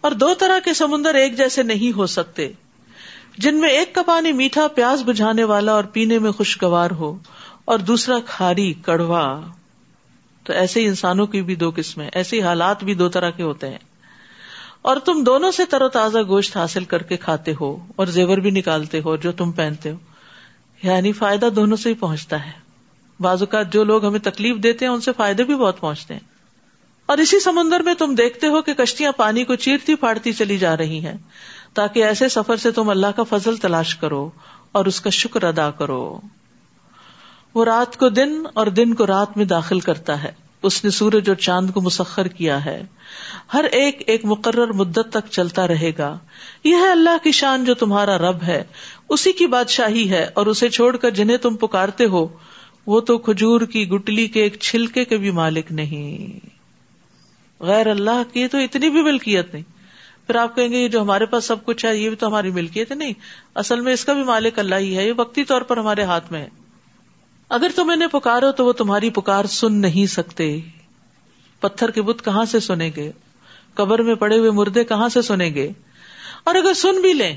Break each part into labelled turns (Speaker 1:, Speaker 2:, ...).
Speaker 1: اور دو طرح کے سمندر ایک جیسے نہیں ہو سکتے۔ جن میں ایک کا پانی میٹھا پیاس بجھانے والا اور پینے میں خوشگوار ہو، اور دوسرا کھاری کڑوا۔ تو ایسے ہی انسانوں کی بھی دو قسمیں ایسے حالات بھی دو طرح کے ہوتے ہیں۔ اور تم دونوں سے تر و تازہ گوشت حاصل کر کے کھاتے ہو، اور زیور بھی نکالتے ہو جو تم پہنتے ہو۔ یعنی فائدہ دونوں سے ہی پہنچتا ہے۔ بعض اوقات جو لوگ ہمیں تکلیف دیتے ہیں، ان سے فائدے بھی بہت پہنچتے ہیں۔ اور اسی سمندر میں تم دیکھتے ہو کہ کشتیاں پانی کو چیرتی پھاڑتی چلی جا رہی ہیں، تاکہ ایسے سفر سے تم اللہ کا فضل تلاش کرو اور اس کا شکر ادا کرو۔ وہ رات کو دن اور دن کو رات میں داخل کرتا ہے۔ اس نے سورج اور چاند کو مسخر کیا ہے۔ ہر ایک ایک مقرر مدت تک چلتا رہے گا۔ یہ ہے اللہ کی شان جو تمہارا رب ہے۔ اسی کی بادشاہی ہے اور اسے چھوڑ کر جنہیں تم پکارتے ہو، وہ تو کھجور کی گٹلی کے ایک چھلکے کے بھی مالک نہیں۔ غیر اللہ کی تو اتنی بھی ملکیت نہیں۔ پھر آپ کہیں گے یہ جو ہمارے پاس سب کچھ ہے، یہ بھی تو ہماری ملکیت نہیں، اصل میں اس کا بھی مالک اللہ ہی ہے، یہ وقتی طور پر ہمارے ہاتھ میں ہے۔ اگر تم انہیں پکارو تو وہ تمہاری پکار سن نہیں سکتے۔ پتھر کے بت کہاں سے سنیں گے؟ قبر میں پڑے ہوئے مردے کہاں سے سنیں گے؟ اور اگر سن بھی لیں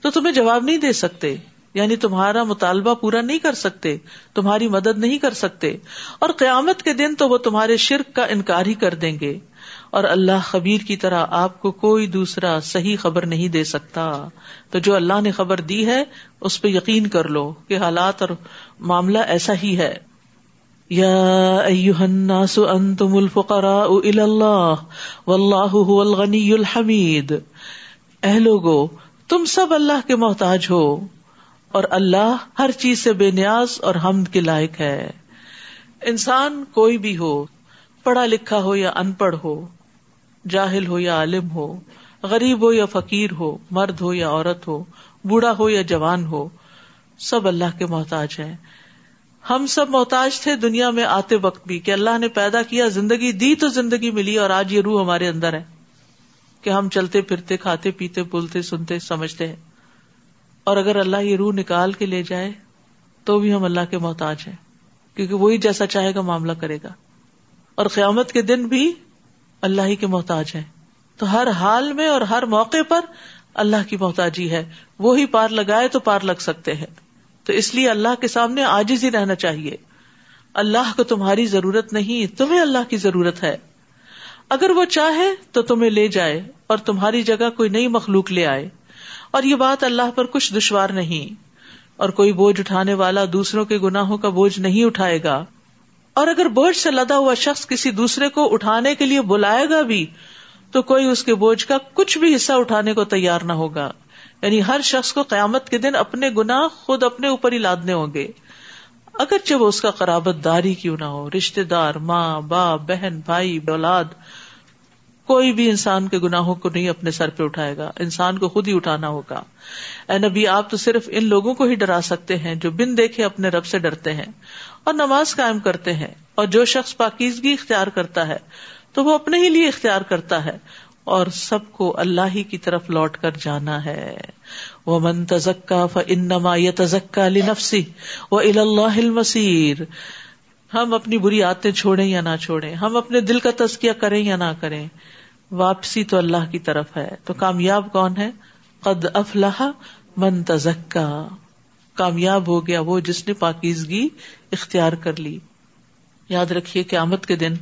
Speaker 1: تو تمہیں جواب نہیں دے سکتے۔ یعنی تمہارا مطالبہ پورا نہیں کر سکتے، تمہاری مدد نہیں کر سکتے۔ اور قیامت کے دن تو وہ تمہارے شرک کا انکار ہی کر دیں گے۔ اور اللہ خبیر کی طرح آپ کو کوئی دوسرا صحیح خبر نہیں دے سکتا۔ تو جو اللہ نے خبر دی ہے، اس پہ یقین کر لو کہ حالات اور معاملہ ایسا ہی ہے۔ یا الناس انتم الفقراء الى اللہ واللہ هو الغنی الحمید۔ اے لوگو، تم سب اللہ کے محتاج ہو اور اللہ ہر چیز سے بے نیاز اور حمد کے لائق ہے۔ انسان کوئی بھی ہو، پڑھا لکھا ہو یا ان پڑھ ہو جاہل ہو یا عالم ہو، غریب ہو یا فقیر ہو، مرد ہو یا عورت ہو، بوڑھا ہو یا جوان ہو، سب اللہ کے محتاج ہیں۔ ہم سب محتاج تھے دنیا میں آتے وقت بھی کہ اللہ نے پیدا کیا، زندگی دی تو زندگی ملی اور آج یہ روح ہمارے اندر ہے کہ ہم چلتے پھرتے، کھاتے پیتے، بولتے، سنتے، سمجھتے ہیں۔ اور اگر اللہ یہ روح نکال کے لے جائے تو بھی ہم اللہ کے محتاج ہیں، کیونکہ وہی جیسا چاہے گا معاملہ کرے گا۔ اور قیامت کے دن بھی اللہ ہی کے محتاج ہے تو ہر حال میں اور ہر موقع پر اللہ کی محتاجی ہے۔ وہی پار لگائے تو پار لگ سکتے ہیں۔ تو اس لیے اللہ کے سامنے آجز ہی رہنا چاہیے۔ اللہ کو تمہاری ضرورت نہیں، تمہیں اللہ کی ضرورت ہے۔ اگر وہ چاہے تو تمہیں لے جائے اور تمہاری جگہ کوئی نئی مخلوق لے آئے۔ اور یہ بات اللہ پر کچھ دشوار نہیں۔ اور کوئی بوجھ اٹھانے والا دوسروں کے گناہوں کا بوجھ نہیں اٹھائے گا۔ اور اگر بوجھ سے لدا ہوا شخص کسی دوسرے کو اٹھانے کے لیے بلائے گا بھی، تو کوئی اس کے بوجھ کا کچھ بھی حصہ اٹھانے کو تیار نہ ہوگا۔ یعنی ہر شخص کو قیامت کے دن اپنے گنا خود اپنے اوپر ہی لادنے ہوں گے۔ اگرچہ وہ اس کا قرابت داری کیوں نہ ہو رشتے دار، ماں، باپ، بہن، بھائی، اولاد، کوئی بھی انسان کے گناہوں کو نہیں اپنے سر پہ اٹھائے گا، انسان کو خود ہی اٹھانا ہوگا۔ اے نبی، آپ تو صرف ان لوگوں کو ہی ڈرا سکتے ہیں جو بن دیکھے اپنے رب سے ڈرتے ہیں۔ اور نماز قائم کرتے ہیں اور جو شخص پاکیزگی اختیار کرتا ہے تو وہ اپنے ہی لیے اختیار کرتا ہے اور سب کو اللہ ہی کی طرف لوٹ کر جانا ہے۔ وہ من تزکا فنما یہ تزکا علی نفسی وہ اللہ مسیر ہم اپنی بری آتے چھوڑیں یا نہ چھوڑیں، ہم اپنے دل کا تزکیہ کریں یا نہ کریں، واپسی تو اللہ کی طرف ہے۔ تو کامیاب کون ہے؟ قد افلاح من تزکا۔ کامیاب ہو گیا وہ جس نے پاکیزگی اختیار کر لی۔ یاد رکھیے قیامت کے دن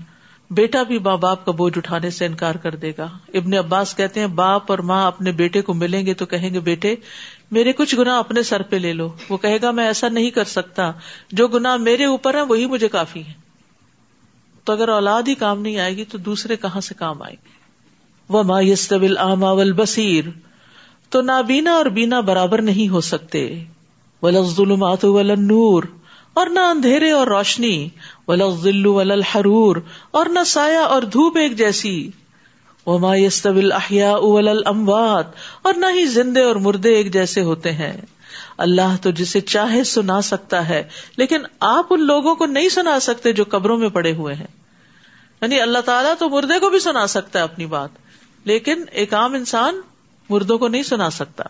Speaker 1: بیٹا بھی ماں باپ کا بوجھ اٹھانے سے انکار کر دے گا۔ ابن عباس کہتے ہیں، باپ اور ماں اپنے بیٹے کو ملیں گے تو کہیں گے، بیٹے، میرے کچھ گنا اپنے سر پہ لے لو۔ وہ کہے گا، میں ایسا نہیں کر سکتا۔ جو گنا میرے اوپر ہے وہی مجھے کافی ہے تو اگر اولاد ہی کام نہیں آئے گی تو دوسرے کہاں سے کام آئے گی؟ وہ ما یس آما بصیر تو نابینا اور بینا برابر نہیں ہو سکتے۔ ظلمات نور اور نہ اندھیرے اور روشنی ولغل ولحرور اور نہ سایہ اور دھوپ ایک جیسی۔ وما يستوي احیا اموات اور نہ ہی زندے اور مردے ایک جیسے ہوتے ہیں۔ اللہ تو جسے چاہے سنا سکتا ہے، لیکن آپ ان لوگوں کو نہیں سنا سکتے جو قبروں میں پڑے ہوئے ہیں۔ یعنی اللہ تعالیٰ تو مردے کو بھی سنا سکتا ہے اپنی بات، لیکن ایک عام انسان مردوں کو نہیں سنا سکتا۔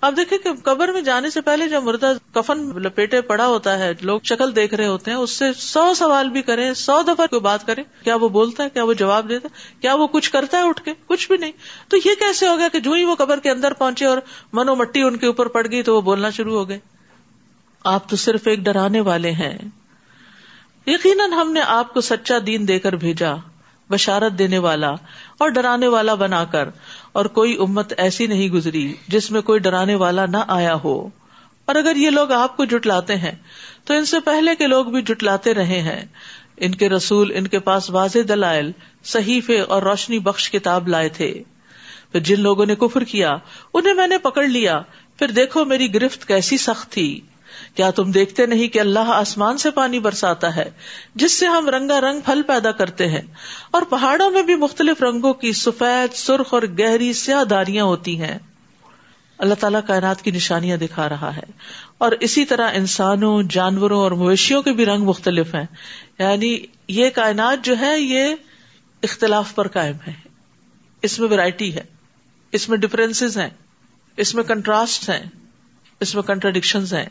Speaker 1: آپ دیکھیں کہ قبر میں جانے سے پہلے جب مردہ کفن لپیٹے پڑا ہوتا ہے، لوگ شکل دیکھ رہے ہوتے ہیں، اس سے سو سوال بھی کریں، سو دفعہ کوئی بات کرے کیا وہ بولتا ہے، کیا وہ جواب دیتا ہے، کیا وہ کچھ کرتا ہے اٹھ کے؟ کچھ بھی نہیں۔ تو یہ کیسے ہو گیا کہ جو ہی وہ قبر کے اندر پہنچے اور منو مٹی ان کے اوپر پڑ گئی تو وہ بولنا شروع ہو گئے۔ آپ تو صرف ایک ڈرانے والے ہیں۔ یقیناً ہم نے آپ کو سچا دین دے کر بھیجا، بشارت دینے والا اور ڈرانے والا بنا کر۔ اور کوئی امت ایسی نہیں گزری جس میں کوئی ڈرانے والا نہ آیا ہو۔ اور اگر یہ لوگ آپ کو جٹلاتے ہیں، تو ان سے پہلے کے لوگ بھی جٹلاتے رہے ہیں۔ ان کے رسول، ان کے پاس واضح دلائل، صحیفے اور روشنی بخش کتاب لائے تھے۔ پھر جن لوگوں نے کفر کیا، انہیں میں نے پکڑ لیا۔ پھر دیکھو میری گرفت کیسی سخت تھی۔ کیا تم دیکھتے نہیں کہ اللہ آسمان سے پانی برساتا ہے، جس سے ہم رنگا رنگ پھل پیدا کرتے ہیں؟ اور پہاڑوں میں بھی مختلف رنگوں کی سفید، سرخ اور گہری سیاہ داریاں ہوتی ہیں۔ اللہ تعالیٰ کائنات کی نشانیاں دکھا رہا ہے۔ اور اسی طرح انسانوں، جانوروں اور مویشیوں کے بھی رنگ مختلف ہیں۔ یعنی یہ کائنات جو ہے، یہ اختلاف پر قائم ہے۔ اس میں ویرائٹی ہے۔ اس میں ڈفرینس ہیں۔ اس میں کنٹراسٹ ہیں۔ اس میں کنٹراڈکشن ہیں۔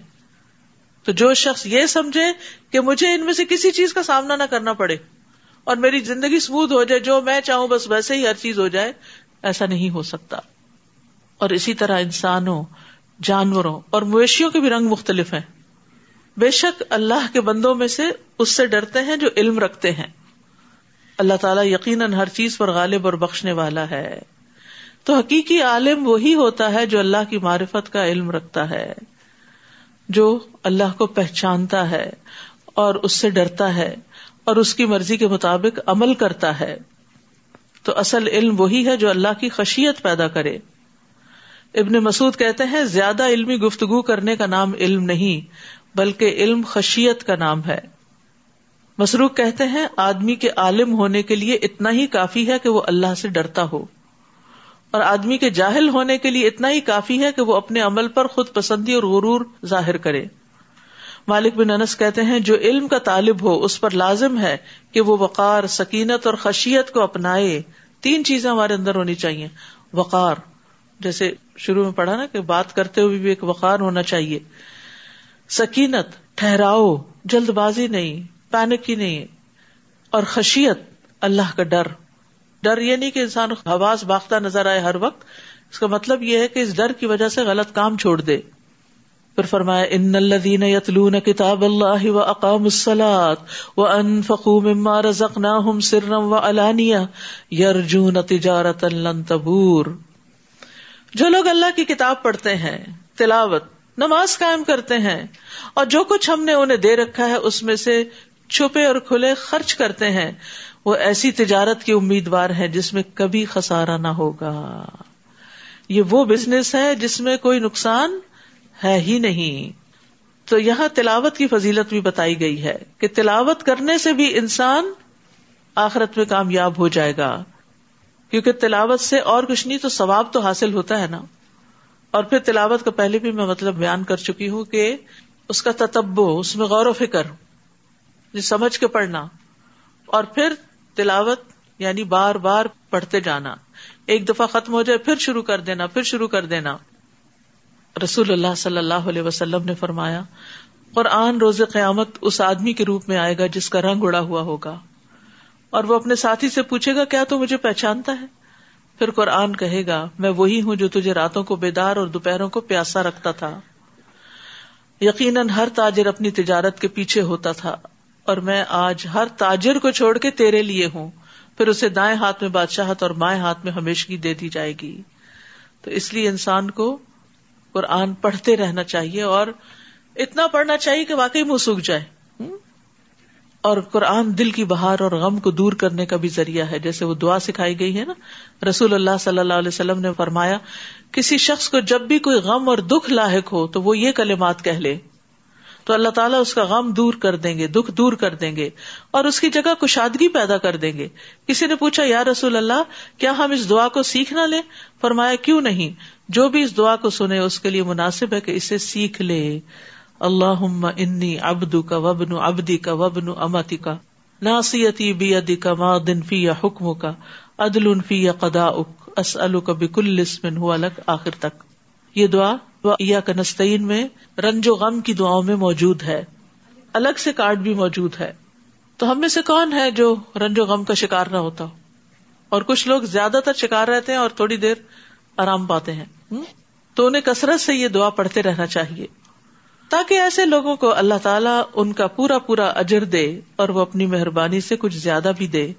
Speaker 1: تو جو شخص یہ سمجھے کہ مجھے ان میں سے کسی چیز کا سامنا نہ کرنا پڑے اور میری زندگی اسموتھ ہو جائے، جو میں چاہوں بس ویسے ہی ہر چیز ہو جائے، ایسا نہیں ہو سکتا۔ اور اسی طرح انسانوں، جانوروں اور مویشیوں کے بھی رنگ مختلف ہیں۔ بے شک اللہ کے بندوں میں سے اس سے ڈرتے ہیں جو علم رکھتے ہیں۔ اللہ تعالیٰ یقیناً ہر چیز پر غالب اور بخشنے والا ہے۔ تو حقیقی عالم وہی ہوتا ہے جو اللہ کی معرفت کا علم رکھتا ہے۔ جو اللہ کو پہچانتا ہے اور اس سے ڈرتا ہے اور اس کی مرضی کے مطابق عمل کرتا ہے، تو اصل علم وہی ہے جو اللہ کی خشیت پیدا کرے۔ ابن مسعود کہتے ہیں، زیادہ علمی گفتگو کرنے کا نام علم نہیں، بلکہ علم خشیت کا نام ہے۔ مسروق کہتے ہیں، آدمی کے عالم ہونے کے لیے اتنا ہی کافی ہے کہ وہ اللہ سے ڈرتا ہو۔ اور آدمی کے جاہل ہونے کے لیے اتنا ہی کافی ہے کہ وہ اپنے عمل پر خود پسندی اور غرور ظاہر کرے۔ مالک بن انس کہتے ہیں، جو علم کا طالب ہو، اس پر لازم ہے کہ وہ وقار، سکینت اور خشیت کو اپنائے۔ تین چیزیں ہمارے اندر ہونی چاہیے۔ وقار، جیسے شروع میں پڑھا نا کہ بات کرتے ہوئے بھی ایک وقار ہونا چاہیے۔ سکینت، ٹھہراؤ، جلد بازی نہیں، پینک ہی نہیں۔ اور خشیت، اللہ کا ڈر۔ ڈر یہ نہیں کہ انسان حواس باختہ نظر آئے ہر وقت۔ اس کا مطلب یہ ہے کہ اس ڈر کی وجہ سے غلط کام چھوڑ دے۔ پھر فرمایا، ان الذين يتلون كتاب الله واقاموا الصلاه وانفقوا مما رزقناهم سرا وعلانيا يرجون تجارة لن تبور۔ جو لوگ اللہ کی کتاب پڑھتے ہیں، تلاوت، نماز قائم کرتے ہیں، اور جو کچھ ہم نے انہیں دے رکھا ہے، اس میں سے چھپے اور کھلے خرچ کرتے ہیں۔ وہ ایسی تجارت کے امیدوار ہے جس میں کبھی خسارا نہ ہوگا۔ یہ وہ بزنس ہے جس میں کوئی نقصان ہے ہی نہیں۔ تو یہاں تلاوت کی فضیلت بھی بتائی گئی ہے کہ تلاوت کرنے سے بھی انسان آخرت میں کامیاب ہو جائے گا۔ کیونکہ تلاوت سے اور کچھ نہیں تو ثواب تو حاصل ہوتا ہے نا۔ اور پھر تلاوت کا پہلے بھی میں مطلب بیان کر چکی ہوں کہ اس کا تتبو اس میں غور و فکر سمجھ کے پڑھنا۔ اور پھر تلاوت یعنی بار بار پڑھتے جانا۔ ایک دفعہ ختم ہو جائے پھر شروع کر دینا، پھر شروع کر دینا۔ رسول اللہ صلی اللہ علیہ وسلم نے فرمایا، قرآن روز قیامت اس آدمی کے روپ میں آئے گا جس کا رنگ اڑا ہوا ہوگا۔ اور وہ اپنے ساتھی سے پوچھے گا، کیا تو مجھے پہچانتا ہے؟ پھر قرآن کہے گا، میں وہی ہوں جو تجھے راتوں کو بیدار اور دوپہروں کو پیاسا رکھتا تھا۔ یقیناً ہر تاجر اپنی تجارت کے پیچھے ہوتا تھا۔ اور میں آج ہر تاجر کو چھوڑ کے تیرے لیے ہوں۔ پھر اسے دائیں ہاتھ میں بادشاہت اور بائیں ہاتھ میں ہمیشگی دے دی جائے گی۔ تو اس لیے انسان کو قرآن پڑھتے رہنا چاہیے اور اتنا پڑھنا چاہیے کہ واقعی منہ سوکھ جائے۔ اور قرآن دل کی بہار اور غم کو دور کرنے کا بھی ذریعہ ہے۔ جیسے وہ دعا سکھائی گئی ہے نا۔ رسول اللہ صلی اللہ علیہ وسلم نے فرمایا، کسی شخص کو جب بھی کوئی غم اور دکھ لاحق ہو تو وہ یہ کلمات کہہ لے۔ تو اللہ تعالیٰ اس کا غم دور کر دیں گے، دکھ دور کر دیں گے، اور اس کی جگہ کشادگی پیدا کر دیں گے۔ کسی نے پوچھا، یا رسول اللہ، کیا ہم اس دعا کو سیکھ نہ لیں؟ فرمایا، کیوں نہیں؟ جو بھی اس دعا کو سنے، اس کے لیے مناسب ہے کہ اسے سیکھ لے۔ اللہ انی ابدو کا وبن ابدی کا وبن امتی کا ناسیتی بی ادی کا ما دن فی یا حکم کا عدل فی یا قدا اک اس کا بکل آخر تک۔ یہ دعا یا کنستین میں رنج و غم کی دعاؤں میں موجود ہے۔ الگ سے کارڈ بھی موجود ہے۔ تو ہم میں سے کون ہے جو رنج و غم کا شکار نہ ہوتا ہو؟ اور کچھ لوگ زیادہ تر شکار رہتے ہیں اور تھوڑی دیر آرام پاتے ہیں۔ تو انہیں کثرت سے یہ دعا پڑھتے رہنا چاہیے۔ تاکہ ایسے لوگوں کو اللہ تعالیٰ ان کا پورا پورا اجر دے اور وہ اپنی مہربانی سے کچھ زیادہ بھی دے۔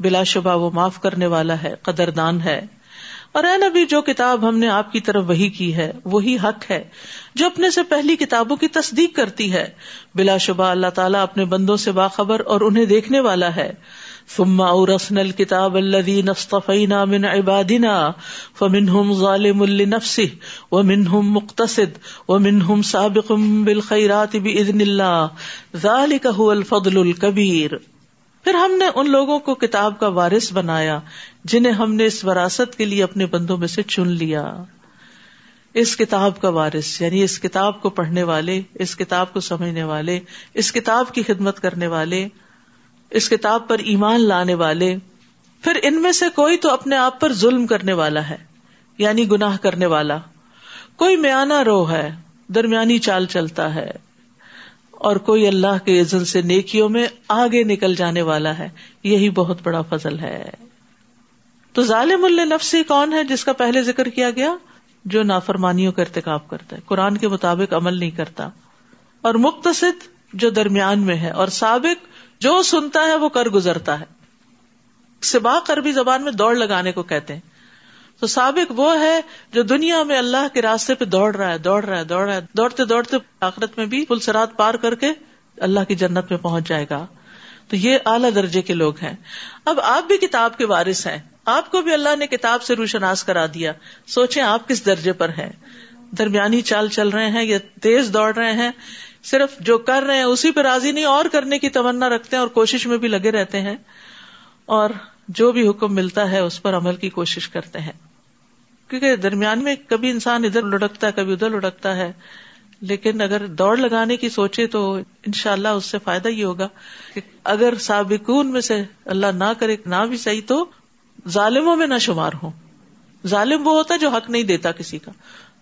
Speaker 1: بلا شبہ وہ معاف کرنے والا ہے، قدردان ہے۔ اور اے نبی، جو کتاب ہم نے آپ کی طرف وہی کی ہے، وہی حق ہے، جو اپنے سے پہلی کتابوں کی تصدیق کرتی ہے۔ بلا شبہ اللہ تعالیٰ اپنے بندوں سے باخبر اور انہیں دیکھنے والا ہے۔ ثم اورثنا الكتاب الذين اصطفينا من عبادنا، فمنهم ظالم لنفسه، ومنهم مقتصد، ومنهم سابق بالخيرات باذن الله۔ ذلك هو الفضل الكبير۔ پھر ہم نے ان لوگوں کو کتاب کا وارث بنایا۔ جنہیں ہم نے اس وراثت کے لیے اپنے بندوں میں سے چن لیا۔ اس کتاب کا وارث یعنی اس کتاب کو پڑھنے والے، اس کتاب کو سمجھنے والے، اس کتاب کی خدمت کرنے والے، اس کتاب پر ایمان لانے والے، پھر ان میں سے کوئی تو اپنے آپ پر ظلم کرنے والا ہے یعنی گناہ کرنے والا۔ کوئی میانہ رو ہے، درمیانی چال چلتا ہے، اور کوئی اللہ کے عزن سے نیکیوں میں آگے نکل جانے والا ہے۔ یہی بہت بڑا فضل ہے۔ تو ظالم النفسی کون ہے جس کا پہلے ذکر کیا گیا؟ جو نافرمانیوں کا ارتکاب کرتا ہے۔ قرآن کے مطابق عمل نہیں کرتا۔ اور مختصد جو درمیان میں ہے اور سابق جو سنتا ہے وہ کر گزرتا ہے۔ سباق عربی زبان میں دوڑ لگانے کو کہتے ہیں۔ تو سابق وہ ہے جو دنیا میں اللہ کے راستے پہ دوڑ رہا ہے، دوڑ رہا ہے، دوڑ رہا ہے۔ دوڑتے دوڑتے آخرت میں بھی پلسرات پار کر کے اللہ کی جنت میں پہنچ جائے گا۔ تو یہ اعلیٰ درجے کے لوگ ہیں۔ اب آپ بھی کتاب کے وارث ہیں۔ آپ کو بھی اللہ نے کتاب سے روشناس کرا دیا۔ سوچے آپ کس درجے پر ہیں۔ درمیانی چال چل رہے ہیں یا تیز دوڑ رہے ہیں۔ صرف جو کر رہے ہیں اسی پہ راضی نہیں، اور کرنے کی تمنا رکھتے ہیں اور کوشش میں بھی لگے رہتے ہیں۔ اور جو بھی حکم ملتا ہے اس پر عمل کی کوشش کرتے ہیں۔ کیونکہ درمیان میں کبھی انسان ادھر لڑکتا ہے، کبھی ادھر لڑکتا ہے۔ لیکن اگر دوڑ لگانے کی سوچے تو ان شاء اللہ اس سے فائدہ یہ ہوگا کہ اگر سابقون میں سے اللہ نہ کرے، نہ بھی صحیح تو ظالموں میں نہ شمار ہو ظالم وہ ہوتا ہے جو حق نہیں دیتا کسی کا۔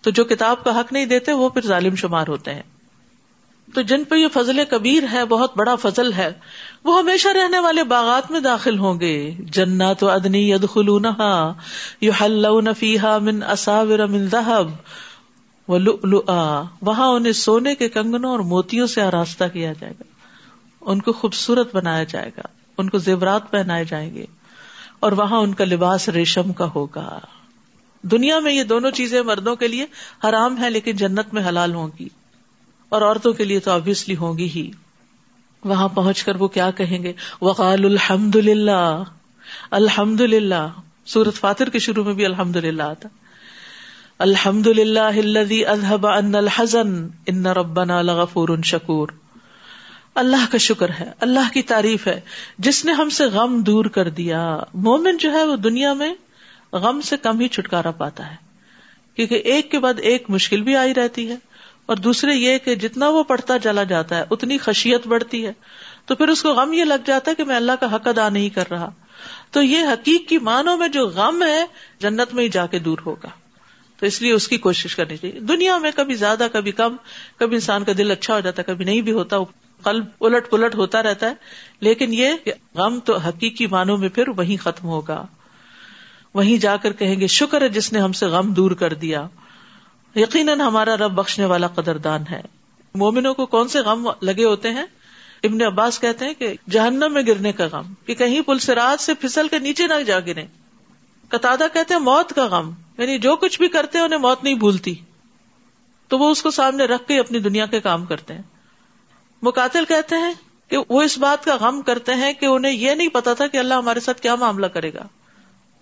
Speaker 1: تو جو کتاب کا حق نہیں دیتے، وہ پھر ظالم شمار ہوتے ہیں۔ تو جن پہ یہ فضل کبیر ہے، بہت بڑا فضل ہے، وہ ہمیشہ رہنے والے باغات میں داخل ہوں گے۔ جنات و ادنی ید خلونہ یو فیحا من اصاور من ذہب وہاں انہیں سونے کے کنگنوں اور موتیوں سے آراستہ کیا جائے گا۔ ان کو خوبصورت بنایا جائے گا۔ ان کو زیورات پہنائے جائیں گے۔ اور وہاں ان کا لباس ریشم کا ہوگا۔ دنیا میں یہ دونوں چیزیں مردوں کے لیے حرام ہے لیکن جنت میں حلال ہوں گی۔ اور عورتوں کے لیے تو آبیسلی ہوں گی ہی۔ وہاں پہنچ کر وہ کیا کہیں گے؟ وقال الحمد للہ الحمد للہ سورت فاتر کے شروع میں بھی الحمد للہ آتا۔ الحمد للہ اذهب ان الحزن۔ ان ربنا لغفور شکور۔ اللہ کا شکر ہے، اللہ کی تعریف ہے۔ جس نے ہم سے غم دور کر دیا، مومن جو ہے وہ دنیا میں غم سے کم ہی چھٹکارا پاتا ہے۔ کیونکہ ایک کے بعد ایک مشکل بھی آئی رہتی ہے۔ اور دوسرے یہ کہ جتنا وہ پڑھتا چلا جاتا ہے، اتنی خشیت بڑھتی ہے۔ تو پھر اس کو غم یہ لگ جاتا ہے کہ میں اللہ کا حق ادا نہیں کر رہا۔ تو یہ حقیق کی معنوں میں جو غم ہے، جنت میں ہی جا کے دور ہوگا۔ تو اس لیے اس کی کوشش کرنی چاہیے۔ دنیا میں کبھی زیادہ، کبھی کم، کبھی انسان کا دل اچھا ہو جاتا ہے، کبھی نہیں بھی ہوتا قلب الٹ پلٹ ہوتا رہتا ہے، لیکن یہ غم تو حقیقی معنوں میں پھر وہیں ختم ہوگا۔ وہیں جا کر کہیں گے، شکر ہے جس نے ہم سے غم دور کر دیا۔ یقیناً ہمارا رب بخشنے والا قدردان ہے۔ مومنوں کو کون سے غم لگے ہوتے ہیں؟ ابن عباس کہتے ہیں کہ جہنم میں گرنے کا غم، کہ کہیں پل سے سے پھسل کے نیچے نہ جا گرے۔ قطع کہتے ہیں موت کا غم یعنی جو کچھ بھی کرتے ہیں انہیں موت نہیں بھولتی۔ تو وہ اس کو سامنے رکھ کے اپنی دنیا کے کام کرتے ہیں۔ مقاتل کہتے ہیں کہ وہ اس بات کا غم کرتے ہیں کہ انہیں یہ نہیں پتا تھا کہ اللہ ہمارے ساتھ کیا معاملہ کرے گا۔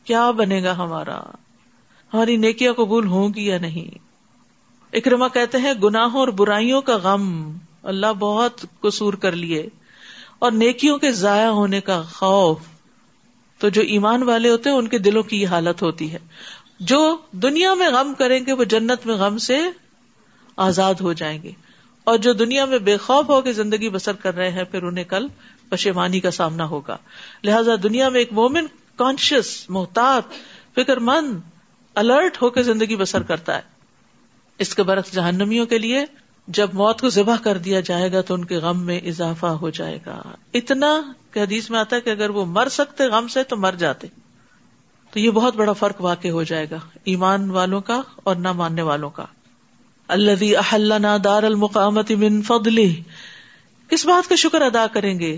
Speaker 1: کیا بنے گا ہمارا؟ ہماری نیکیاں قبول ہوں گی یا نہیں؟ اکرما کہتے ہیں، گناہوں اور برائیوں کا غم اللہ بہت قصور کر لیے اور نیکیوں کے ضائع ہونے کا خوف۔ تو جو ایمان والے ہوتے ہیں، ان کے دلوں کی یہ حالت ہوتی ہے۔ جو دنیا میں غم کریں گے، وہ جنت میں غم سے آزاد ہو جائیں گے۔ اور جو دنیا میں بے خوف ہو کے زندگی بسر کر رہے ہیں، پھر انہیں کل پشیمانی کا سامنا ہوگا۔ لہذا دنیا میں ایک مومن کانشیس محتاط فکر مند الرٹ ہو کے زندگی بسر کرتا ہے۔ اس کے برعکس جہنمیوں کے لیے جب موت کو ذبح کر دیا جائے گا تو ان کے غم میں اضافہ ہو جائے گا۔ اتنا کہ حدیث میں آتا ہے کہ اگر وہ مر سکتے غم سے تو مر جاتے۔ تو یہ بہت بڑا فرق واقع ہو جائے گا۔ ایمان والوں کا اور نہ ماننے والوں کا۔ اللہ دار المقامت من فضلی کس بات کا شکر ادا کریں گے۔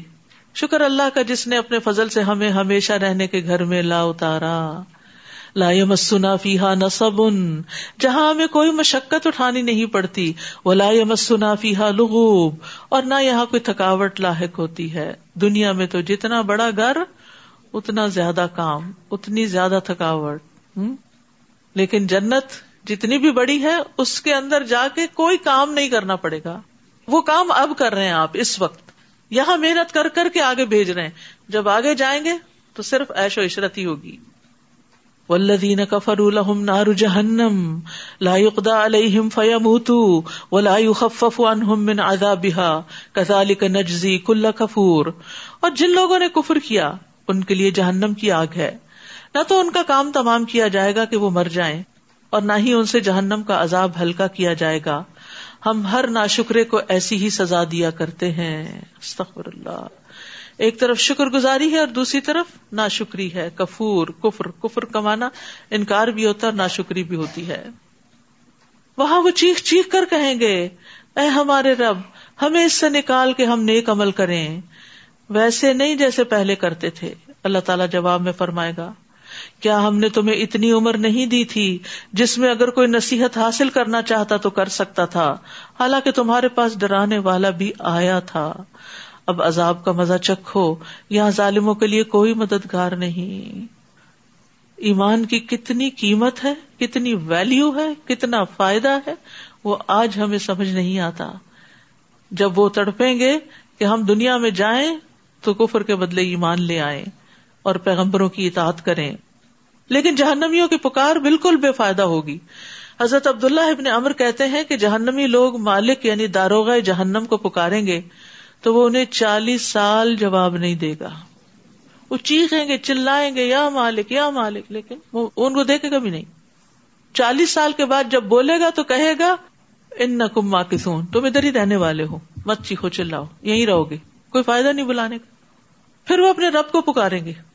Speaker 1: شکر اللہ کا جس نے اپنے فضل سے ہمیں ہمیشہ رہنے کے گھر میں لا اتارا۔ لا مسنا فیحا نصب۔ جہاں ہمیں کوئی مشقت اٹھانی نہیں پڑتی وہ لا مسنا فیحا لغوب۔ اور نہ یہاں کوئی تھکاوٹ لاحق ہوتی ہے۔ دنیا میں تو جتنا بڑا گھر، اتنا زیادہ کام، اتنی زیادہ تھکاوٹ۔ لیکن جنت جتنی بھی بڑی ہے، اس کے اندر جا کے کوئی کام نہیں کرنا پڑے گا۔ وہ کام اب کر رہے ہیں آپ، اس وقت۔ یہاں محنت کر کر کے آگے بھیج رہے ہیں۔ جب آگے جائیں گے تو صرف ایش و عشرت ہی ہوگی۔ ولدین کفر الحم نار جہنم لا يقضى عليهم فيموتوا ولا يخفف عنهم من عذابها كذلك نجزي كل كفور۔ اور جن لوگوں نے کفر کیا، ان کے لیے جہنم کی آگ ہے۔ نہ تو ان کا کام تمام کیا جائے گا کہ وہ مر جائیں۔ اور نہ ہی ان سے جہنم کا عذاب ہلکا کیا جائے گا۔ ہم ہر ناشکرے کو ایسی ہی سزا دیا کرتے ہیں۔ استغفر اللہ۔ ایک طرف شکر گزاری ہے اور دوسری طرف نا شکری ہے۔ کفور، کفر کفر کمانا انکار بھی ہوتا ہے اور ناشکری بھی ہوتی ہے۔ وہاں وہ چیخ چیخ کر کہیں گے، اے ہمارے رب، ہمیں اس سے نکال کے ہم نیک عمل کریں۔ ویسے نہیں جیسے پہلے کرتے تھے۔ اللہ تعالیٰ جواب میں فرمائے گا کیا ہم نے تمہیں اتنی عمر نہیں دی تھی جس میں اگر کوئی نصیحت حاصل کرنا چاہتا تو کر سکتا تھا۔ حالانکہ تمہارے پاس ڈرانے والا بھی آیا تھا۔ اب عذاب کا مزہ چکھو، یہاں ظالموں کے لیے کوئی مددگار نہیں۔ ایمان کی کتنی قیمت ہے، کتنی ویلو ہے، کتنا فائدہ ہے، وہ آج ہمیں سمجھ نہیں آتا۔ جب وہ تڑپیں گے کہ ہم دنیا میں جائیں تو کفر کے بدلے ایمان لے آئیں اور پیغمبروں کی اطاعت کریں۔ لیکن جہنمیوں کی پکار بالکل بے فائدہ ہوگی۔ حضرت عبداللہ ابن امر کہتے ہیں کہ جہنمی لوگ مالک یعنی داروغ جہنم کو پکاریں گے تو وہ انہیں چالیس سال جواب نہیں دے گا۔ وہ چیخیں گے، چلائیں گے، یا مالک یا مالک، لیکن وہ ان کو دیکھے گا بھی نہیں۔ چالیس سال کے بعد جب بولے گا تو کہے گا ان نقم ماں تم ادھر ہی رہنے والے ہو، مت چیخو، چلاؤ، یہیں رہو گے، کوئی فائدہ نہیں بلانے کا۔ پھر وہ اپنے رب کو پکاریں گے۔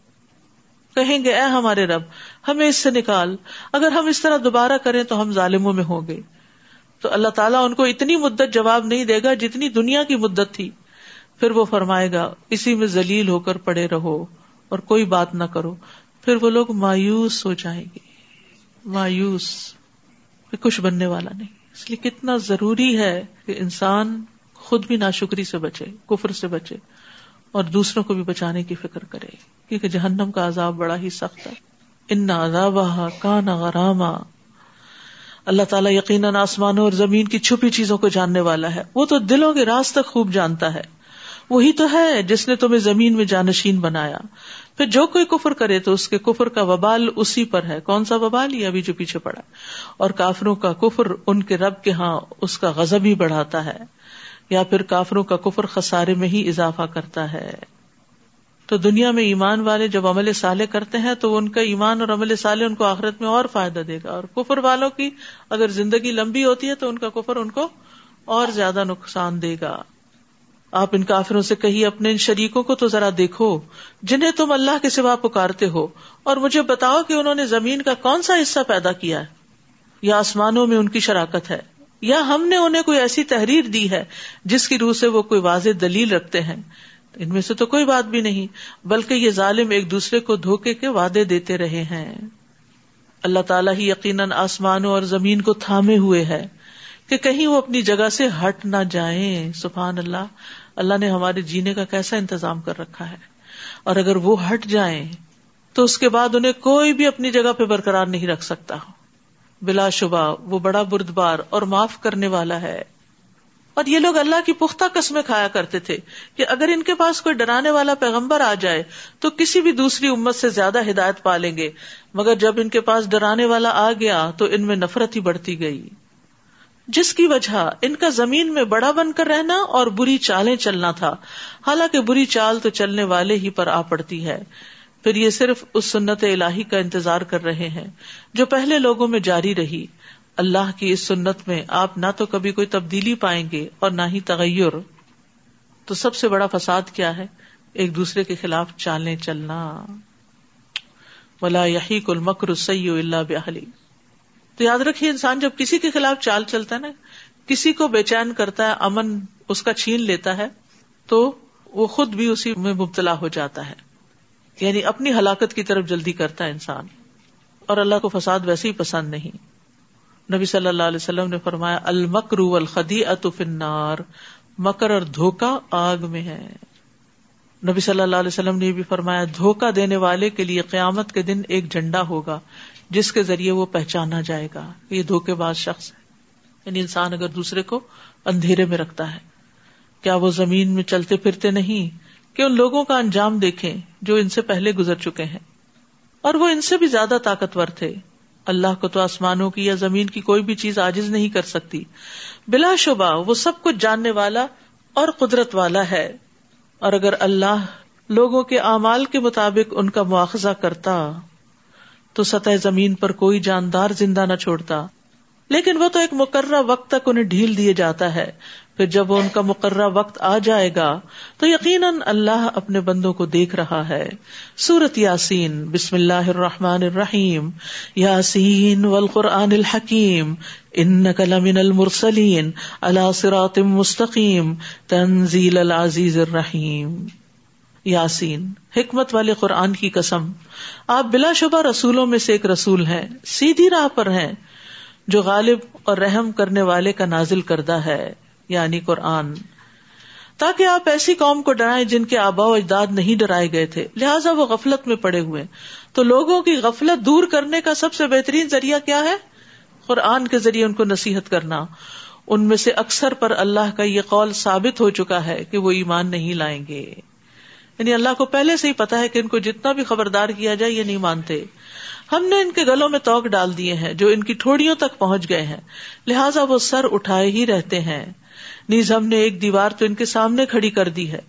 Speaker 1: کہیں گے، اے ہمارے رب، ہمیں اس سے نکال۔ اگر ہم اس طرح دوبارہ کریں تو ہم ظالموں میں ہوں گے۔ تو اللہ تعالیٰ ان کو اتنی مدت جواب نہیں دے گا جتنی دنیا کی مدت تھی۔ پھر وہ فرمائے گا، اسی میں ذلیل ہو کر پڑے رہو اور کوئی بات نہ کرو۔ پھر وہ لوگ مایوس ہو جائیں گے۔ مایوس۔ کچھ بننے والا نہیں۔ اس لیے کتنا ضروری ہے کہ انسان خود بھی ناشکری سے بچے، کفر سے بچے۔ اور دوسروں کو بھی بچانے کی فکر کرے، کیونکہ جہنم کا عذاب بڑا ہی سخت ہے۔ ان عذاب کا نہ اللہ تعالیٰ یقیناً آسمانوں اور زمین کی چھپی چیزوں کو جاننے والا ہے۔ وہ تو دلوں کے راز تک خوب جانتا ہے۔ وہی تو ہے جس نے تمہیں زمین میں جانشین بنایا۔ پھر جو کوئی کفر کرے تو اس کے کفر کا وبال اسی پر ہے۔ کون سا وبال؟ یہ ابھی جو پیچھے پڑا اور کافروں کا کفر ان کے رب کے ہاں اس کا غزب ہی بڑھاتا ہے۔ یا پھر کافروں کا کفر خسارے میں ہی اضافہ کرتا ہے۔ تو دنیا میں ایمان والے جب عمل سالے کرتے ہیں تو ان کا ایمان اور عمل سالے ان کو آخرت میں اور فائدہ دے گا۔ اور کفر والوں کی اگر زندگی لمبی ہوتی ہے تو ان کا کفر ان کو اور زیادہ نقصان دے گا۔ آپ ان کافروں سے کہی اپنے ان شریکوں کو تو ذرا دیکھو، جنہیں تم اللہ کے سوا پکارتے ہو۔ اور مجھے بتاؤ کہ انہوں نے زمین کا کون سا حصہ پیدا کیا ہے؟ یا آسمانوں میں ان کی شراکت ہے؟ یا ہم نے انہیں کوئی ایسی تحریر دی ہے جس کی روح سے وہ کوئی واضح دلیل رکھتے ہیں؟ ان میں سے تو کوئی بات بھی نہیں، بلکہ یہ ظالم ایک دوسرے کو دھوکے کے وعدے دیتے رہے ہیں۔ اللہ تعالیٰ ہی یقیناً آسمانوں اور زمین کو تھامے ہوئے ہے کہ کہیں وہ اپنی جگہ سے ہٹ نہ جائیں۔ سبحان اللہ اللہ نے ہمارے جینے کا کیسا انتظام کر رکھا ہے۔ اور اگر وہ ہٹ جائیں تو اس کے بعد انہیں کوئی بھی اپنی جگہ پہ برقرار نہیں رکھ سکتا۔ بلا شبہ، وہ بڑا بردبار اور معاف کرنے والا ہے۔ اور یہ لوگ اللہ کی پختہ قسمیں کھایا کرتے تھے کہ اگر ان کے پاس کوئی ڈرانے والا پیغمبر آ جائے تو کسی بھی دوسری امت سے زیادہ ہدایت پالیں گے۔ مگر جب ان کے پاس ڈرانے والا آ گیا تو ان میں نفرت ہی بڑھتی گئی۔ جس کی وجہ ان کا زمین میں بڑا بن کر رہنا اور بری چالیں چلنا تھا۔ حالانکہ بری چال تو چلنے والے ہی پر آ پڑتی ہے۔ پھر یہ صرف اس سنت الہی کا انتظار کر رہے ہیں جو پہلے لوگوں میں جاری رہی۔ اللہ کی اس سنت میں آپ نہ تو کبھی کوئی تبدیلی پائیں گے اور نہ ہی تغیر۔ تو سب سے بڑا فساد کیا ہے؟ ایک دوسرے کے خلاف چالیں چلنا۔ ولا یہی کل مکر سی اللہ بحلی تو یاد رکھیے، انسان جب کسی کے خلاف چال چلتا ہے نا، کسی کو بے چین کرتا ہے، امن اس کا چھین لیتا ہے، تو وہ خود بھی اسی میں مبتلا ہو جاتا ہے۔ یعنی اپنی ہلاکت کی طرف جلدی کرتا ہے انسان۔ اور اللہ کو فساد ویسے ہی پسند نہیں۔ نبی صلی اللہ علیہ وسلم نے فرمایا المکرو الخدی اطفنار مکر اور دھوکا آگ میں ہے۔ نبی صلی اللہ علیہ وسلم نے بھی فرمایا دھوکا دینے والے کے لیے قیامت کے دن ایک جھنڈا ہوگا، جس کے ذریعے وہ پہچانا جائے گا۔ یہ دھوکے باز شخص ہے۔ یعنی انسان اگر دوسرے کو اندھیرے میں رکھتا ہے، کیا وہ زمین میں چلتے پھرتے نہیں؟ کہ ان لوگوں کا انجام دیکھیں جو ان سے پہلے گزر چکے ہیں۔ اور وہ ان سے بھی زیادہ طاقتور تھے۔ اللہ کو تو آسمانوں کی یا زمین کی کوئی بھی چیز آجز نہیں کر سکتی۔ بلا شبہ وہ سب کچھ جاننے والا اور قدرت والا ہے۔ اور اگر اللہ لوگوں کے اعمال کے مطابق ان کا مواخذہ کرتا، تو سطح زمین پر کوئی جاندار زندہ نہ چھوڑتا۔ لیکن وہ تو ایک مقررہ وقت تک انہیں ڈھیل دیے جاتا ہے۔ پھر جب ان کا مقررہ وقت آ جائے گا تو یقیناً اللہ اپنے بندوں کو دیکھ رہا ہے۔ سورت یاسین، بسم اللہ الرحمن الرحیم، یاسین والقرآن الحکیم ان کلمن المرسلین اللہ صراط مستقیم، تنزیل العزیز الرحیم۔ یاسین، حکمت والے قرآن کی قسم، آپ بلا شبہ رسولوں میں سے ایک رسول ہیں، سیدھی راہ پر ہیں، جو غالب اور رحم کرنے والے کا نازل کردہ ہے۔ یعنی قرآن۔ تاکہ آپ ایسی قوم کو ڈرائیں جن کے آبا و اجداد نہیں ڈرائے گئے تھے۔ لہٰذا وہ غفلت میں پڑے ہوئے۔ تو لوگوں کی غفلت دور کرنے کا سب سے بہترین ذریعہ کیا ہے؟ قرآن کے ذریعے ان کو نصیحت کرنا۔ ان میں سے اکثر پر اللہ کا یہ قول ثابت ہو چکا ہے کہ وہ ایمان نہیں لائیں گے۔ یعنی اللہ کو پہلے سے ہی پتا ہے کہ ان کو جتنا بھی خبردار کیا جائے یہ نہیں مانتے۔ ہم نے ان کے گلوں میں توک ڈال دیے ہیں جو ان کی ٹھوڑیوں تک پہنچ گئے ہیں۔ لہٰذا وہ سر اٹھائے ہی رہتے ہیں۔ نیز ہم نے ایک دیوار تو ان کے سامنے کھڑی کر دی ہے،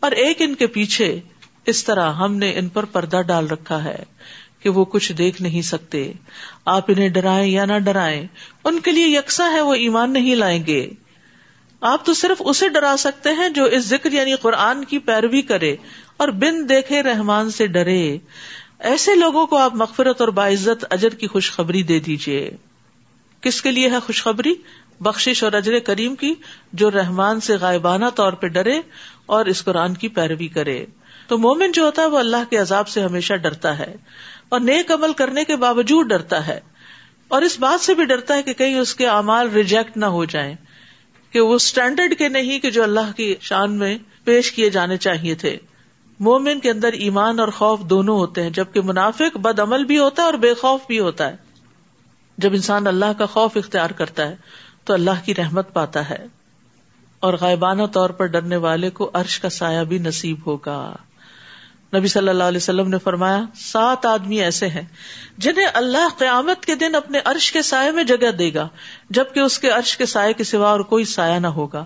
Speaker 1: اور ایک ان کے پیچھے اس طرح ہم نے ان پر پردہ ڈال رکھا ہے کہ وہ کچھ دیکھ نہیں سکتے۔ آپ انہیں ڈرائیں یا نہ ڈرائیں، ان کے لیے یکساں ہے وہ ایمان نہیں لائیں گے۔ آپ تو صرف اسے ڈرا سکتے ہیں جو اس ذکر یعنی قرآن کی پیروی کرے اور بن دیکھے رحمان سے ڈرے۔ ایسے لوگوں کو آپ مغفرت اور باعزت اجر کی خوشخبری دے دیجیے کس کے لیے ہے خوشخبری؟ بخش اور اجر کریم کی جو رحمان سے غائبانہ طور پہ ڈرے اور اس قرآن کی پیروی کرے۔ تو مومن جو ہوتا ہے وہ اللہ کے عذاب سے ہمیشہ ڈرتا ہے اور نیک عمل کرنے کے باوجود ڈرتا ہے۔ اور اس بات سے بھی ڈرتا ہے کہ کہیں اس کے اعمال ریجیکٹ نہ ہو جائیں، کہ وہ اسٹینڈرڈ کے نہیں کہ جو اللہ کی شان میں پیش کیے جانے چاہیے تھے۔ مومن کے اندر ایمان اور خوف دونوں ہوتے ہیں، جبکہ منافق بد عمل بھی ہوتا ہے اور بے خوف بھی ہوتا ہے۔ جب انسان اللہ کا خوف اختیار کرتا ہے تو اللہ کی رحمت پاتا ہے۔ اور غائبانہ طور پر ڈرنے والے کو عرش کا سایہ بھی نصیب ہوگا۔ نبی صلی اللہ علیہ وسلم نے فرمایا، سات آدمی ایسے ہیں جنہیں اللہ قیامت کے دن اپنے عرش کے سائے میں جگہ دے گا، جبکہ اس کے عرش کے سائے کے سوا اور کوئی سایہ نہ ہوگا۔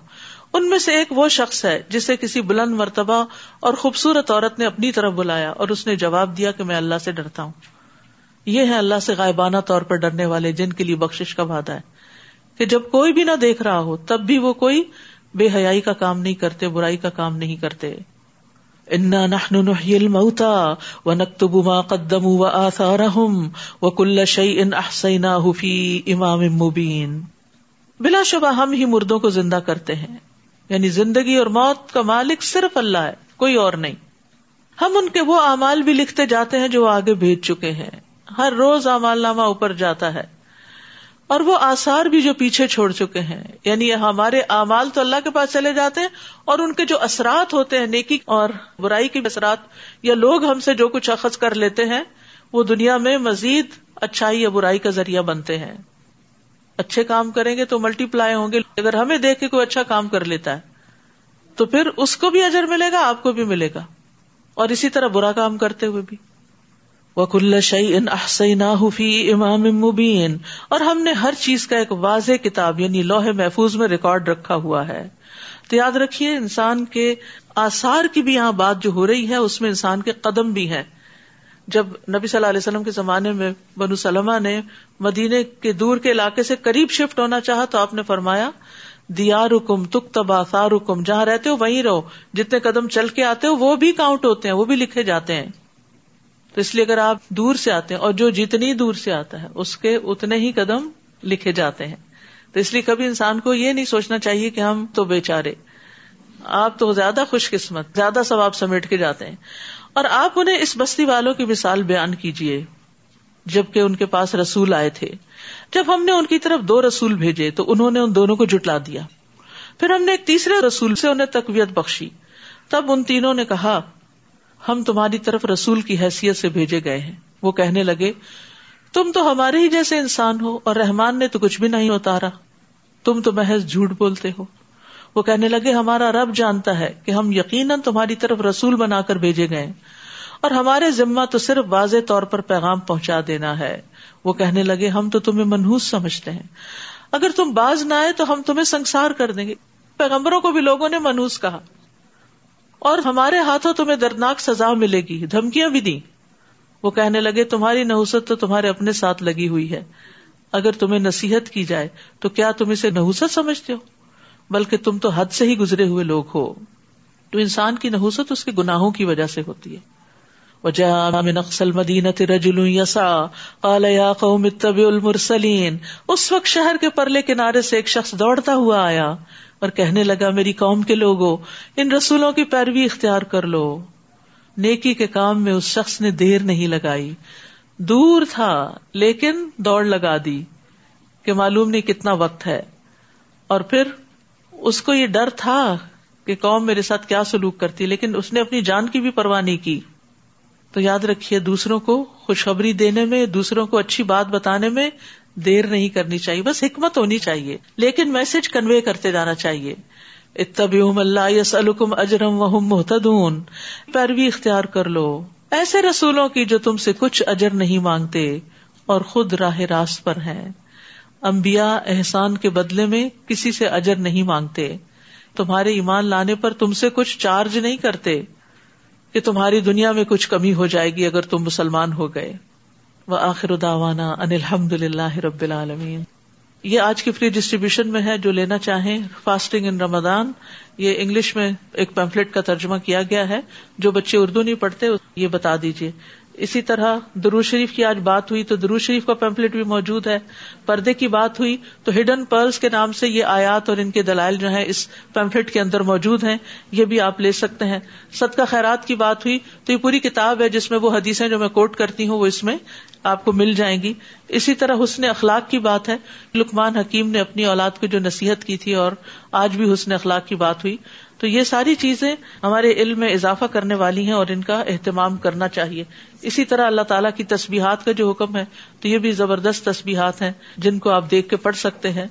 Speaker 1: ان میں سے ایک وہ شخص ہے جسے کسی بلند مرتبہ اور خوبصورت عورت نے اپنی طرف بلایا اور اس نے جواب دیا کہ میں اللہ سے ڈرتا ہوں۔ یہ ہے اللہ سے غائبانہ طور پر ڈرنے والے جن کے لیے بخش کا وعدہ ہے۔ کہ جب کوئی بھی نہ دیکھ رہا ہو، تب بھی وہ کوئی بے حیائی کا کام نہیں کرتے، برائی کا کام نہیں کرتے۔ انا نحن نحيي الموتى ونكتب ما قدموا واثارهم وكل شيء احصيناه في امام مبين۔ بلا شبہ ہم ہی مردوں کو زندہ کرتے ہیں۔ یعنی زندگی اور موت کا مالک صرف اللہ ہے، کوئی اور نہیں۔ ہم ان کے وہ اعمال بھی لکھتے جاتے ہیں جو آگے بھیج چکے ہیں۔ ہر روز امال نامہ اوپر جاتا ہے۔ اور وہ آسار بھی جو پیچھے چھوڑ چکے ہیں یعنی ہمارے اعمال تو اللہ کے پاس چلے جاتے ہیں اور ان کے جو اثرات ہوتے ہیں نیکی اور برائی کے اثرات یا لوگ ہم سے جو کچھ اخذ کر لیتے ہیں، وہ دنیا میں مزید اچھائی یا برائی کا ذریعہ بنتے ہیں۔ اچھے کام کریں گے تو ملٹی پلائی ہوں گے، اگر ہمیں دیکھ کے کوئی اچھا کام کر لیتا ہے، تو پھر اس کو بھی اجر ملے گا، آپ کو بھی ملے گا۔ اور اسی طرح برا کام کرتے ہوئے بھی۔ وکل شعی ان احسینفی امام مبین اور ہم نے ہر چیز کا ایک واضح کتاب یعنی لوہے محفوظ میں ریکارڈ رکھا ہوا ہے۔ تو یاد رکھیے، انسان کے آثار کی بھی یہاں بات جو ہو رہی ہے، اس میں انسان کے قدم بھی ہے جب نبی صلی اللہ علیہ وسلم کے زمانے میں بنو سلمہ نے مدینے کے دور کے علاقے سے قریب شفٹ ہونا چاہا تو آپ نے فرمایا دیا رکم تک تبا رکم جہاں رہتے ہو وہیں رہو۔ جتنے قدم چل کے آتے ہو، وہ بھی کاؤنٹ ہوتے ہیں، وہ بھی لکھے جاتے ہیں۔ تو اس لیے اگر آپ دور سے آتے ہیں اور جو جتنی دور سے آتا ہے، اس کے اتنے ہی قدم لکھے جاتے ہیں۔ تو اس لیے کبھی انسان کو یہ نہیں سوچنا چاہیے کہ ہم تو بےچارے آپ تو زیادہ خوش قسمت، زیادہ ثواب سمیٹ کے جاتے ہیں۔ اور آپ انہیں اس بستی والوں کی مثال بیان کیجیے جبکہ ان کے پاس رسول آئے تھے۔ جب ہم نے ان کی طرف دو رسول بھیجے، تو انہوں نے ان دونوں کو جٹلا دیا۔ پھر ہم نے ایک تیسرے رسول سے انہیں تقویت بخشی۔ تب ان تینوں نے کہا ہم تمہاری طرف رسول کی حیثیت سے بھیجے گئے ہیں۔ وہ کہنے لگے، تم تو ہمارے ہی جیسے انسان ہو اور رحمان نے تو کچھ بھی نہیں اتارا۔ تم تو محض جھوٹ بولتے ہو۔ وہ کہنے لگے، ہمارا رب جانتا ہے کہ ہم یقیناً تمہاری طرف رسول بنا کر بھیجے گئے اور ہمارے ذمہ تو صرف واضح طور پر پیغام پہنچا دینا ہے۔ وہ کہنے لگے، ہم تو تمہیں منہوس سمجھتے ہیں۔ اگر تم باز نہ آئے تو ہم تمہیں سنسار کر دیں گے۔ پیغمبروں کو بھی لوگوں نے منہوس کہا۔ اور ہمارے ہاتھوں تمہیں دردناک سزا ملے گی، دھمکیاں بھی دی وہ کہنے لگے، تمہاری نحوست تو تمہارے اپنے ساتھ لگی ہوئی ہے۔ اگر تمہیں نصیحت کی جائے، تو کیا تم اسے نحوست سمجھتے ہو؟ بلکہ تم تو حد سے ہی گزرے ہوئے لوگ ہو۔ تو انسان کی نحوست اس کے گناہوں کی وجہ سے ہوتی ہے۔ وجاء من اقصى المدينه رجل يسعى قال يا قوم اتبعوا المرسلين اس وقت شہر کے پرلے کنارے سے ایک شخص دوڑتا ہوا آیا۔ اور کہنے لگا، میری قوم کے لوگوں، ان رسولوں کی پیروی اختیار کر لو۔ نیکی کے کام میں اس شخص نے دیر نہیں لگائی۔ دور تھا، لیکن دوڑ لگا دی کہ معلوم نہیں کتنا وقت ہے۔ اور پھر اس کو یہ ڈر تھا کہ قوم میرے ساتھ کیا سلوک کرتی، لیکن اس نے اپنی جان کی بھی پرواہ نہیں کی۔ تو یاد رکھیے، دوسروں کو خوشخبری دینے میں، دوسروں کو اچھی بات بتانے میں دیر نہیں کرنی چاہیے، بس حکمت ہونی چاہیے، لیکن میسج کنوے کرتے جانا چاہیے۔ اتبیوم اللہ یس الکم اجرم و محتدون پیروی اختیار کر لو۔ ایسے رسولوں کی جو تم سے کچھ اجر نہیں مانگتے اور خود راہ راست پر ہیں۔ امبیا احسان کے بدلے میں کسی سے اجر نہیں مانگتے۔ تمہارے ایمان لانے پر تم سے کچھ چارج نہیں کرتے کہ تمہاری دنیا میں کچھ کمی ہو جائے گی اگر تم مسلمان ہو گئے۔ وہ آخر داوانا ان الحمد للہ رب العالمین۔ یہ آج کی فری ڈسٹریبیوشن میں ہے، جو لینا چاہیں فاسٹنگ ان رمضان یہ انگلش میں ایک پیمفلٹ کا ترجمہ کیا گیا ہے، جو بچے اردو نہیں پڑھتے، یہ بتا دیجیے اسی طرح درو شریف کی آج بات ہوئی، تو درو شریف کا پیمپلیٹ بھی موجود ہے۔ پردے کی بات ہوئی، تو ہڈن پرلس کے نام سے یہ آیات اور ان کے دلائل جو ہے اس پیمپلیٹ کے اندر موجود ہیں۔ یہ بھی آپ لے سکتے ہیں۔ سد کا خیرات کی بات ہوئی، تو یہ پوری کتاب ہے جس میں وہ حدیثیں جو میں کوٹ کرتی ہوں، وہ اس میں آپ کو مل جائیں گی۔ اسی طرح حسن اخلاق کی بات ہے۔ لکمان حکیم نے اپنی اولاد کو جو نصیحت کی تھی اور آج بھی حسن اخلاق کی بات ہوئی۔ تو یہ ساری چیزیں ہمارے علم میں اضافہ کرنے والی ہیں اور ان کا اہتمام کرنا چاہیے۔ اسی طرح اللہ تعالیٰ کی تصبیحات کا جو حکم ہے تو یہ بھی زبردست تصبیحات ہیں جن کو آپ دیکھ کے پڑھ سکتے ہیں۔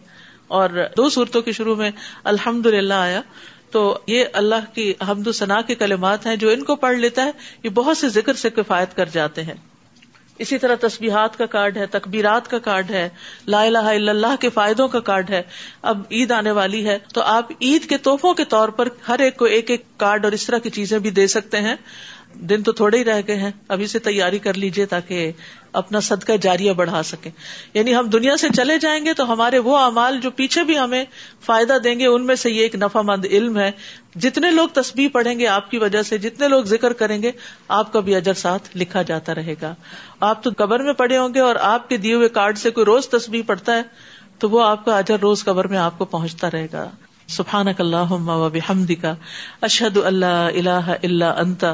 Speaker 1: اور دو صورتوں کے شروع میں الحمد للہ آیا۔ تو یہ اللہ کی حمد و ثناء کے کلمات ہیں جو ان کو پڑھ لیتا ہے، یہ بہت سے ذکر سے کفایت کر جاتے ہیں۔ اسی طرح تصبیحات کا کارڈ ہے تقبیرات کا کارڈ ہے، لا الہ الا اللہ کے فائدوں کا کارڈ ہے۔ اب عید آنے والی ہے، تو آپ عید کے تحفوں کے طور پر ہر ایک کو ایک ایک کارڈ اور اس طرح کی چیزیں بھی دے سکتے ہیں۔ دن تو تھوڑے ہی رہ گئے ہیں ابھی سے تیاری کر لیجیے تاکہ اپنا صدقہ جاریہ بڑھا سکیں۔ یعنی ہم دنیا سے چلے جائیں گے تو ہمارے وہ اعمال جو پیچھے بھی ہمیں فائدہ دیں گے، ان میں سے یہ ایک نفع مند علم ہے۔ جتنے لوگ تصویر پڑھیں گے، آپ کی وجہ سے جتنے لوگ ذکر کریں گے، آپ کا بھی اجر ساتھ لکھا جاتا رہے گا۔ آپ تو قبر میں پڑے ہوں گے اور آپ کے دیے ہوئے کارڈ سے کوئی روز تصویر پڑتا ہے، تو وہ آپ کا اجر روز قبر میں آپ کو پہنچتا رہے گا۔ سبحان اللہ و بحمد کا اللہ اللہ اللہ انتا